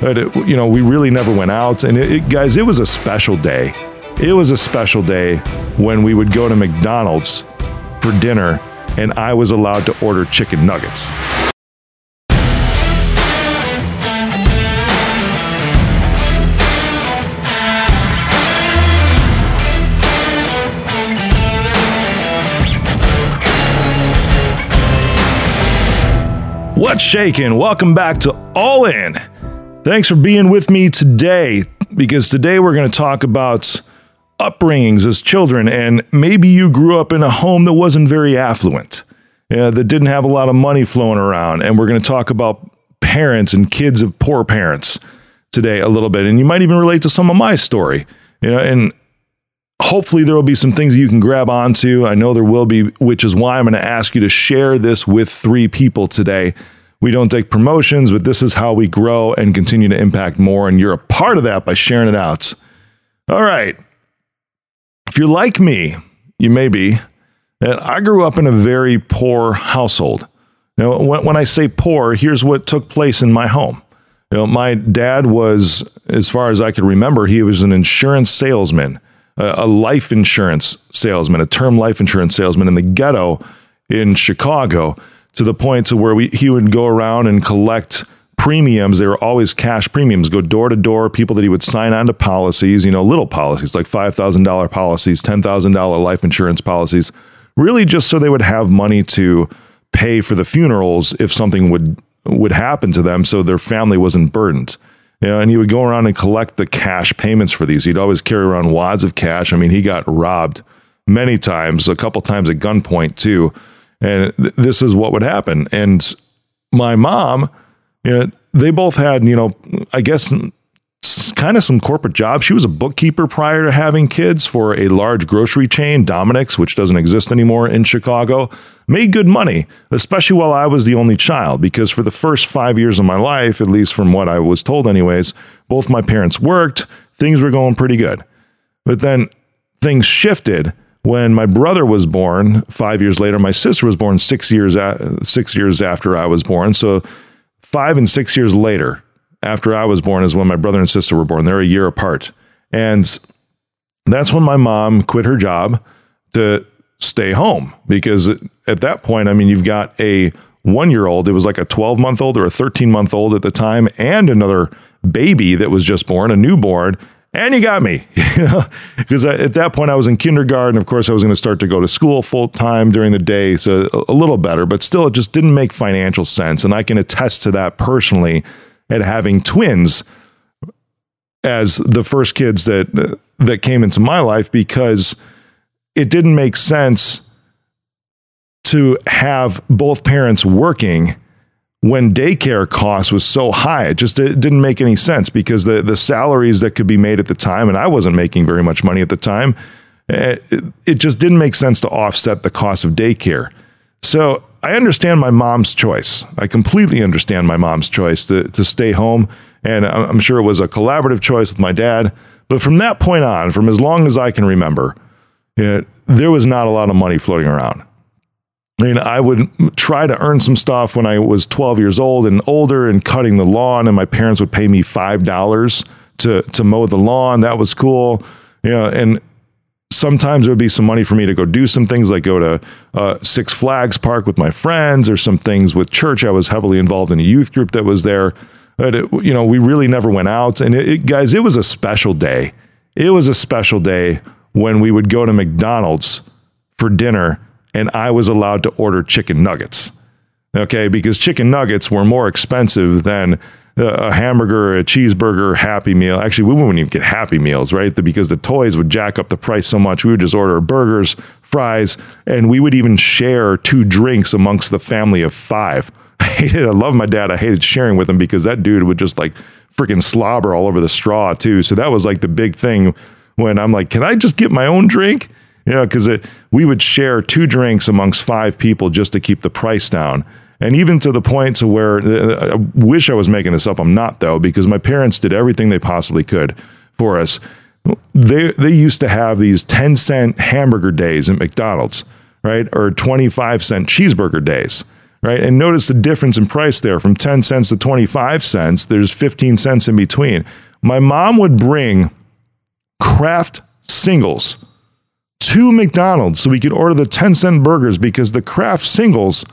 But it, you know, we really never went out, and it, it, guys, it was a special day. It was a special day when we would go to McDonald's for dinner, and I was allowed to order chicken nuggets. What's shaking? Welcome back to All In. Thanks for being with me today because today we're going to talk about upbringings as children. And maybe you grew up in a home that wasn't very affluent, uh, that didn't have a lot of money flowing around. And we're going to talk about parents and kids of poor parents today a little bit. And you might even relate to some of my story. You know, and hopefully there will be some things you can grab onto. I know there will be, which is why I'm going to ask you to share this with three people today. We don't take promotions, but this is how we grow and continue to impact more. And you're a part of that by sharing it out. All right. If you're like me, you may be, that I grew up in a very poor household. Now, when, when I say poor, here's what took place in my home. You know, my dad was, as far as I could remember, he was an insurance salesman a life insurance salesman, a term life insurance salesman in the ghetto in Chicago, to the point to where we, he would go around and collect premiums. They were always cash premiums, go door to door, people that he would sign on to policies, you know, little policies like $5,000 policies, $10,000 life insurance policies, really just so they would have money to pay for the funerals if something would would happen to them so their family wasn't burdened. You know, and he would go around and collect the cash payments for these. He'd always carry around wads of cash. I mean, he got robbed many times, a couple times at gunpoint too. And th- this is what would happen. And my mom, you know, they both had, you know, I guess kind of some corporate jobs. She was a bookkeeper prior to having kids for a large grocery chain, Dominick's, which doesn't exist anymore in Chicago. Made good money, especially while I was the only child, because for the first five years of my life, at least from what I was told, anyways, both my parents worked. Things were going pretty good. But then things shifted when my brother was born. Five years later, my sister was born six years, a- six years after I was born. So five and six years later, after I was born is when my brother and sister were born. They're a year apart. And that's when my mom quit her job to stay home because at that point, I mean, you've got a one year old, it was like a 12 month old or a 13 month old at the time, and another baby that was just born, a newborn. And you got me, you know, because at that point I was in kindergarten. Of course, I was going to start to go to school full time during the day, so a little better, but still, it just didn't make financial sense. And I can attest to that personally at having twins as the first kids that that came into my life because it didn't make sense to have both parents working when daycare costs was so high it just it didn't make any sense because the the salaries that could be made at the time and I wasn't making very much money at the time it, eh, it just didn't make sense to offset the cost of daycare so I understand my mom's choice. I completely understand my mom's choice to, to stay home. And I'm sure it was a collaborative choice with my dad. But from that point on, from as long as I can remember, it, there was not a lot of money floating around. I mean, I would try to earn some stuff when I was 12 years old and older and cutting the lawn, and my parents would pay me $5 to, to mow the lawn. That was cool. You know, and sometimes there would be some money for me to go do some things like go to uh, Six Flags Park with my friends or some things with church. I was heavily involved in a youth group that was there. But it, you know, we really never went out. And it, it, guys, it was a special day. It was a special day when we would go to McDonald's for dinner and I was allowed to order chicken nuggets. Okay, because chicken nuggets were more expensive than uh, a hamburger, a cheeseburger, Happy Meal. Actually, we wouldn't even get Happy Meals, right? Because the toys would jack up the price so much. We would just order burgers, fries, and we would even share two drinks amongst the family of five. I hated, I love my dad. I hated sharing with him because that dude would just like freaking slobber all over the straw too. So that was like the big thing when I'm like, can I just get my own drink? You know, because we would share two drinks amongst five people just to keep the price down and even to the point to where uh, I wish I was making this up. I'm not though, because my parents did everything they possibly could for us. They they used to have these 10 cent hamburger days at McDonald's, right? Or 25 cent cheeseburger days, right? And notice the difference in price there from 10 cents to 25 cents. There's 15 cents in between. My mom would bring Kraft singles to McDonald's so we could order the 10 cent burgers because the Kraft singles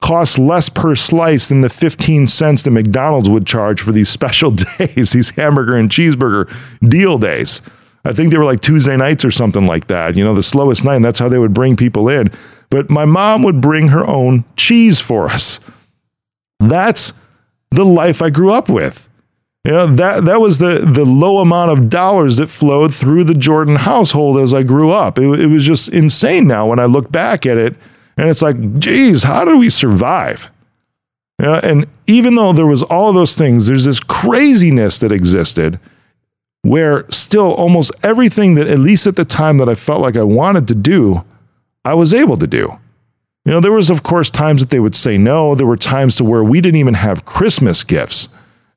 cost less per slice than the 15 cents that McDonald's would charge for these special days, these hamburger and cheeseburger deal days. I think they were like Tuesday nights or something like that, you know, the slowest night. And that's how they would bring people in. But my mom would bring her own cheese for us. That's the life I grew up with. You know, that that was the the low amount of dollars that flowed through the Jordan household as I grew up. It, it was just insane now when I look back at it. And it's like, geez, how do we survive? Yeah, and even though there was all those things, there's this craziness that existed where still almost everything that, at least at the time that I felt like I wanted to do, I was able to do. You know, there was, of course, times that they would say no. There were times to where we didn't even have Christmas gifts.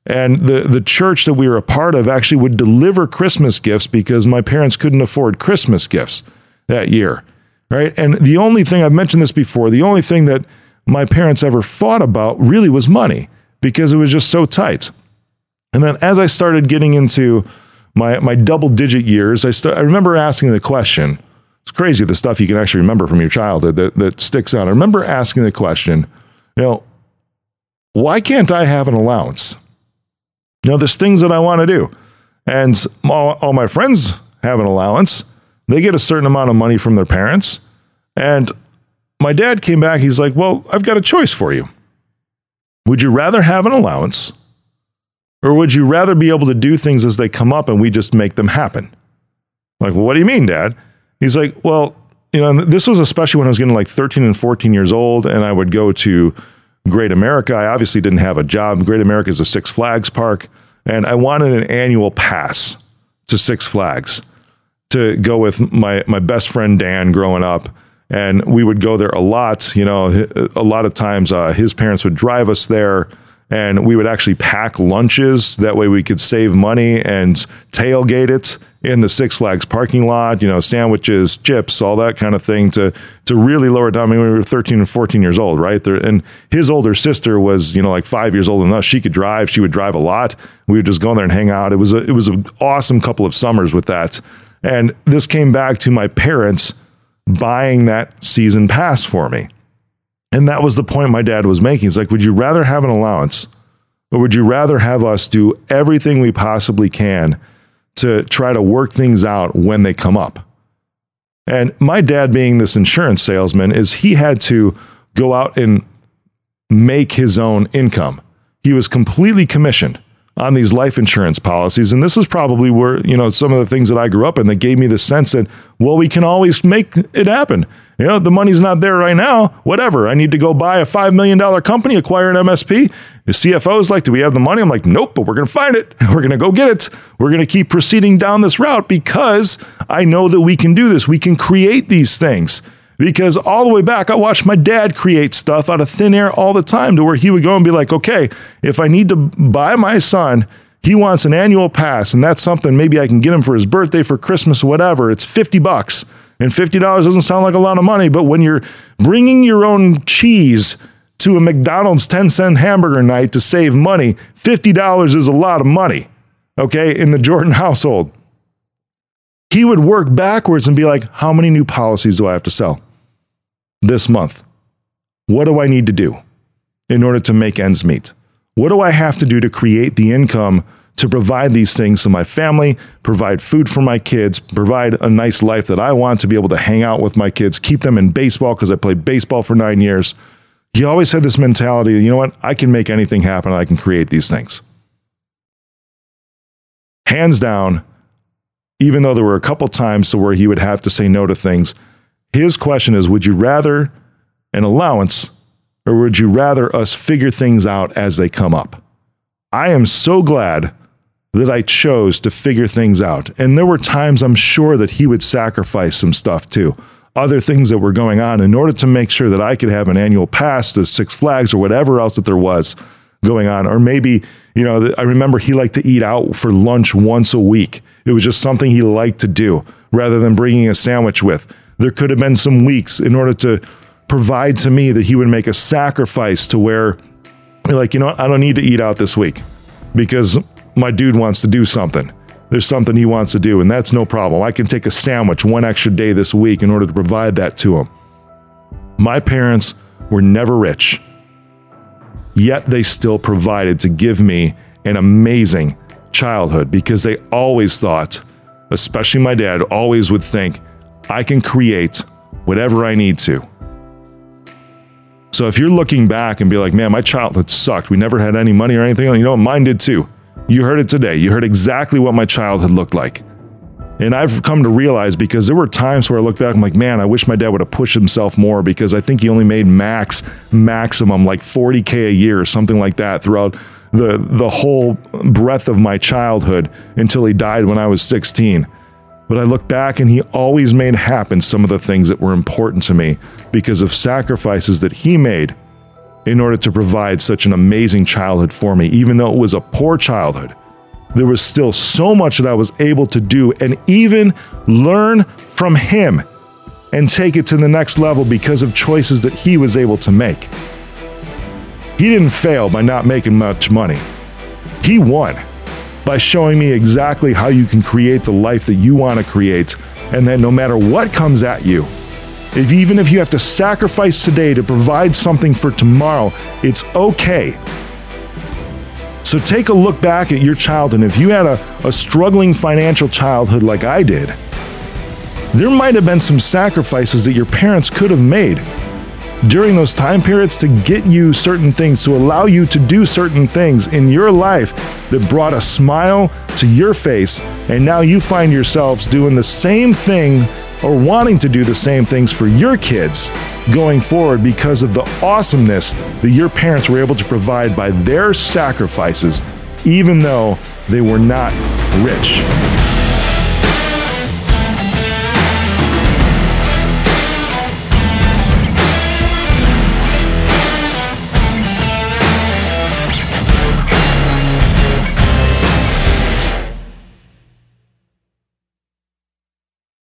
And the, the church that we were a part of actually would deliver Christmas gifts because my parents couldn't afford Christmas gifts that year. Right. And the only thing I've mentioned this before, the only thing that my parents ever fought about really was money because it was just so tight. And then as I started getting into my my double digit years, I st- I remember asking the question. It's crazy the stuff you can actually remember from your childhood that, that sticks out. I remember asking the question, you know, why can't I have an allowance? You know, there's things that I want to do. And all, all my friends have an allowance. They get a certain amount of money from their parents. And my dad came back. He's like, Well, I've got a choice for you. Would you rather have an allowance or would you rather be able to do things as they come up and we just make them happen? I'm like, well, what do you mean, Dad? He's like, well, you know, this was especially when I was getting like 13 and 14 years old, and I would go to Great America. I obviously didn't have a job. Great America is a Six Flags park, and I wanted an annual pass to Six Flags to go with my my best friend Dan growing up. And we would go there a lot. You know, a lot of times uh, his parents would drive us there and we would actually pack lunches. That way we could save money and tailgate it in the Six Flags parking lot, you know, sandwiches, chips, all that kind of thing to to really lower down. I mean, we were 13 and 14 years old, right? There, and his older sister was, you know, like five years older than us. She could drive. She would drive a lot. We would just go in there and hang out. It was a, it was an awesome couple of summers with that. And this came back to my parents buying that season pass for me. And that was the point my dad was making. It's like, would you rather have an allowance or would you rather have us do everything we possibly can to try to work things out when they come up? And my dad, being this insurance salesman, is he had to go out and make his own income. He was completely commissioned on these life insurance policies. And this is probably where, you know, some of the things that I grew up in that gave me the sense that, well, we can always make it happen. You know, the money's not there right now. Whatever. I need to go buy a $5 million company, acquire an MSP. The CFO's like, do we have the money? I'm like, nope, but we're going to find it. We're going to go get it. We're going to keep proceeding down this route because I know that we can do this. We can create these things because all the way back, I watched my dad create stuff out of thin air all the time to where he would go and be like, okay, if I need to buy my son, he wants an annual pass, and that's something maybe I can get him for his birthday, for Christmas, whatever. It's 50 bucks. And $50 doesn't sound like a lot of money, but when you're bringing your own cheese to a McDonald's 10 cent hamburger night to save money, $50 is a lot of money, okay, in the Jordan household. He would work backwards and be like, how many new policies do I have to sell? This month? What do I need to do in order to make ends meet? What do I have to do to create the income to provide these things to my family, provide food for my kids, provide a nice life that I want to be able to hang out with my kids, keep them in baseball because I played baseball for nine years? He always had this mentality you know what? I can make anything happen, I can create these things. Hands down, even though there were a couple times to where he would have to say no to things, his question is Would you rather an allowance or would you rather us figure things out as they come up? I am so glad that I chose to figure things out. And there were times I'm sure that he would sacrifice some stuff too, other things that were going on in order to make sure that I could have an annual pass to Six Flags or whatever else that there was going on. Or maybe, you know, I remember he liked to eat out for lunch once a week. It was just something he liked to do rather than bringing a sandwich with there could have been some weeks in order to provide to me that he would make a sacrifice to where, like, you know. I don't need to eat out this week because my dude wants to do something. There's something he wants to do, and that's no problem. I can take a sandwich one extra day this week in order to provide that to him. My parents were never rich, yet they still provided to give me an amazing childhood because they always thought, especially my dad, always would think, I can create whatever I need to. So if you're looking back and be like, man, my childhood sucked, we never had any money or anything, you know, mine did too. You heard it today. You heard exactly what my childhood looked like. And I've come to realize because there were times where I look back, I'm like, man, I wish my dad would have pushed himself more because I think he only made max, maximum like 40K a year or something like that throughout the, the whole breadth of my childhood until he died when I was 16. But I look back and he always made happen some of the things that were important to me because of sacrifices that he made in order to provide such an amazing childhood for me. Even though it was a poor childhood, there was still so much that I was able to do and even learn from him and take it to the next level because of choices that he was able to make. He didn't fail by not making much money, he won by showing me exactly how you can create the life that you want to create, and that no matter what comes at you, if even if you have to sacrifice today to provide something for tomorrow, it's okay. So take a look back at your childhood. If you had a, a struggling financial childhood like I did, there might have been some sacrifices that your parents could have made during those time periods to get you certain things, to allow you to do certain things in your life that brought a smile to your face. And now you find yourselves doing the same thing or wanting to do the same things for your kids going forward because of the awesomeness that your parents were able to provide by their sacrifices, even though they were not rich.